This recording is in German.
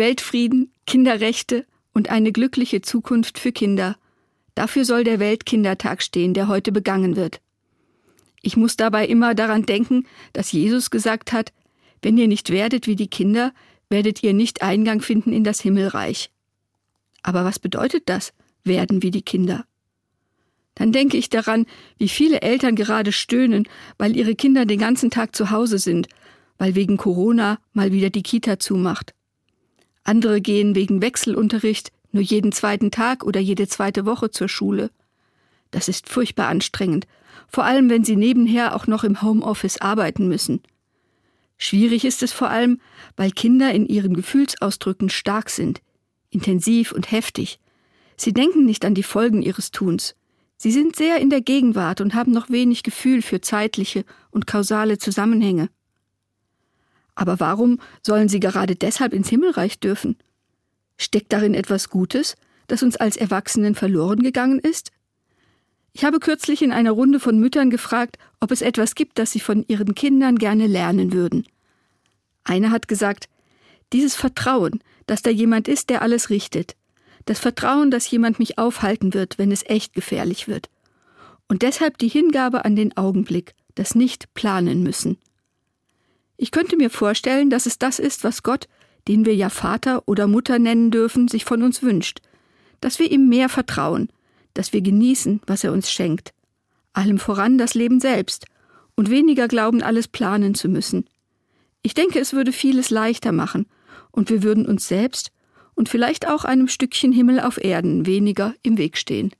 Weltfrieden, Kinderrechte und eine glückliche Zukunft für Kinder. Dafür soll der Weltkindertag stehen, der heute begangen wird. Ich muss dabei immer daran denken, dass Jesus gesagt hat, wenn ihr nicht werdet wie die Kinder, werdet ihr nicht Eingang finden in das Himmelreich. Aber was bedeutet das, werden wie die Kinder? Dann denke ich daran, wie viele Eltern gerade stöhnen, weil ihre Kinder den ganzen Tag zu Hause sind, weil wegen Corona mal wieder die Kita zumacht. Andere gehen wegen Wechselunterricht nur jeden zweiten Tag oder jede zweite Woche zur Schule. Das ist furchtbar anstrengend, vor allem wenn sie nebenher auch noch im Homeoffice arbeiten müssen. Schwierig ist es vor allem, weil Kinder in ihren Gefühlsausdrücken stark sind, intensiv und heftig. Sie denken nicht an die Folgen ihres Tuns. Sie sind sehr in der Gegenwart und haben noch wenig Gefühl für zeitliche und kausale Zusammenhänge. Aber warum sollen sie gerade deshalb ins Himmelreich dürfen? Steckt darin etwas Gutes, das uns als Erwachsenen verloren gegangen ist? Ich habe kürzlich in einer Runde von Müttern gefragt, ob es etwas gibt, das sie von ihren Kindern gerne lernen würden. Eine hat gesagt, dieses Vertrauen, dass da jemand ist, der alles richtet. Das Vertrauen, dass jemand mich aufhalten wird, wenn es echt gefährlich wird. Und deshalb die Hingabe an den Augenblick, das nicht planen müssen. Ich könnte mir vorstellen, dass es das ist, was Gott, den wir ja Vater oder Mutter nennen dürfen, sich von uns wünscht, dass wir ihm mehr vertrauen, dass wir genießen, was er uns schenkt, allem voran das Leben selbst und weniger glauben, alles planen zu müssen. Ich denke, es würde vieles leichter machen, und wir würden uns selbst und vielleicht auch einem Stückchen Himmel auf Erden weniger im Weg stehen.